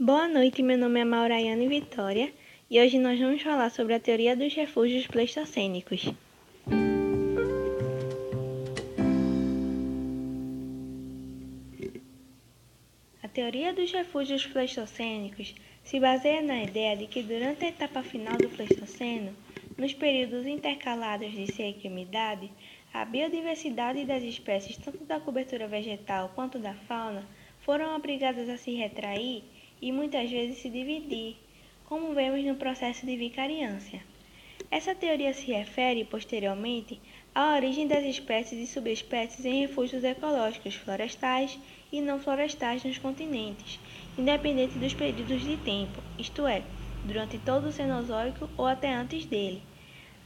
Boa noite, meu nome é Mauraiane Vitória e hoje nós vamos falar sobre a teoria dos refúgios pleistocênicos. A teoria dos refúgios pleistocênicos se baseia na ideia de que durante a etapa final do Pleistoceno, nos períodos intercalados de seca e umidade, a biodiversidade das espécies, tanto da cobertura vegetal quanto da fauna, foram obrigadas a se retrair e muitas vezes se dividir, como vemos no processo de vicariância. Essa teoria se refere, posteriormente, à origem das espécies e subespécies em refúgios ecológicos florestais e não florestais nos continentes, independente dos períodos de tempo, isto é, durante todo o Cenozoico ou até antes dele.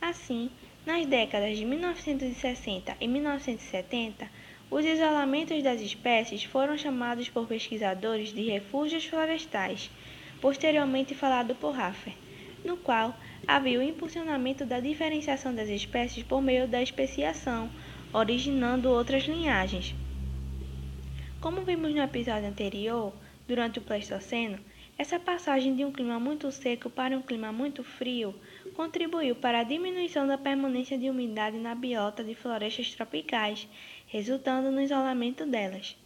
Assim, nas décadas de 1960 e 1970, os isolamentos das espécies foram chamados por pesquisadores de refúgios florestais, posteriormente falado por Raffer, no qual havia o impulsionamento da diferenciação das espécies por meio da especiação, originando outras linhagens. Como vimos no episódio anterior, durante o Pleistoceno, essa passagem de um clima muito seco para um clima muito frio contribuiu para a diminuição da permanência de umidade na biota de florestas tropicais, resultando no isolamento delas.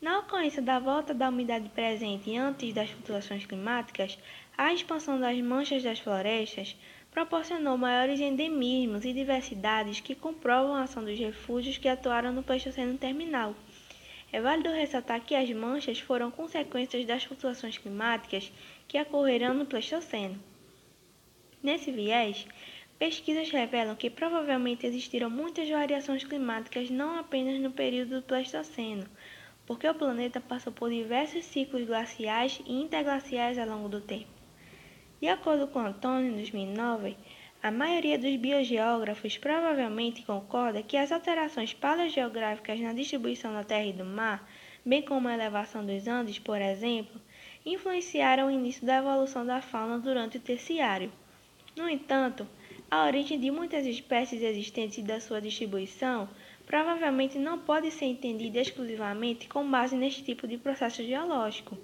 Na ocorrência da volta da umidade presente antes das flutuações climáticas, a expansão das manchas das florestas proporcionou maiores endemismos e diversidades que comprovam a ação dos refúgios que atuaram no Pleistoceno terminal. É válido ressaltar que as manchas foram consequências das flutuações climáticas que ocorreram no Pleistoceno. Nesse viés, pesquisas revelam que provavelmente existiram muitas variações climáticas não apenas no período do Pleistoceno, porque o planeta passou por diversos ciclos glaciais e interglaciais ao longo do tempo. De acordo com Antônio, em 2009, a maioria dos biogeógrafos provavelmente concorda que as alterações paleogeográficas na distribuição da terra e do mar, bem como a elevação dos Andes, por exemplo, influenciaram o início da evolução da fauna durante o terciário. No entanto, a origem de muitas espécies existentes e da sua distribuição provavelmente não pode ser entendida exclusivamente com base neste tipo de processo geológico,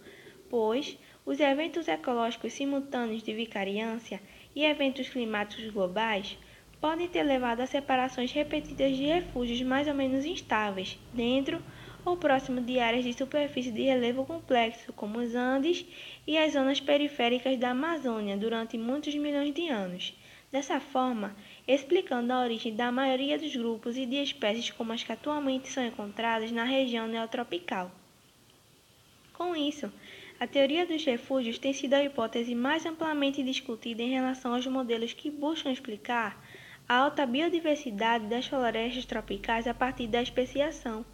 pois os eventos ecológicos simultâneos de vicariância e eventos climáticos globais podem ter levado a separações repetidas de refúgios mais ou menos instáveis dentro ou próximo de áreas de superfície de relevo complexo, como os Andes e as zonas periféricas da Amazônia, durante muitos milhões de anos. Dessa forma, explicando a origem da maioria dos grupos e de espécies como as que atualmente são encontradas na região neotropical. Com isso, a teoria dos refúgios tem sido a hipótese mais amplamente discutida em relação aos modelos que buscam explicar a alta biodiversidade das florestas tropicais a partir da especiação.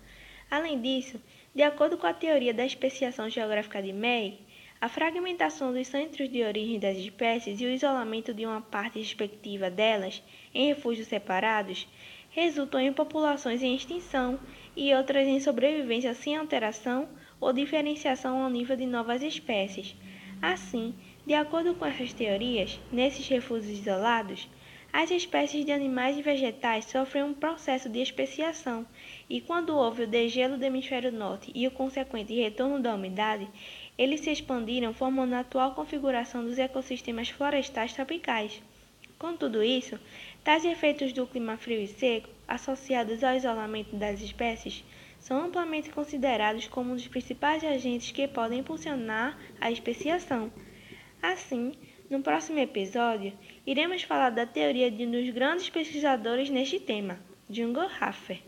Além disso, de acordo com a teoria da especiação geográfica de May, a fragmentação dos centros de origem das espécies e o isolamento de uma parte respectiva delas em refúgios separados resultam em populações em extinção e outras em sobrevivência sem alteração ou diferenciação ao nível de novas espécies. Assim, de acordo com essas teorias, nesses refúgios isolados, as espécies de animais e vegetais sofrem um processo de especiação, e quando houve o degelo do hemisfério norte e o consequente retorno da umidade, eles se expandiram formando a atual configuração dos ecossistemas florestais tropicais. Com tudo isso, tais efeitos do clima frio e seco, associados ao isolamento das espécies, são amplamente considerados como um dos principais agentes que podem impulsionar a especiação. Assim, no próximo episódio, iremos falar da teoria de um dos grandes pesquisadores neste tema, Django Raffer.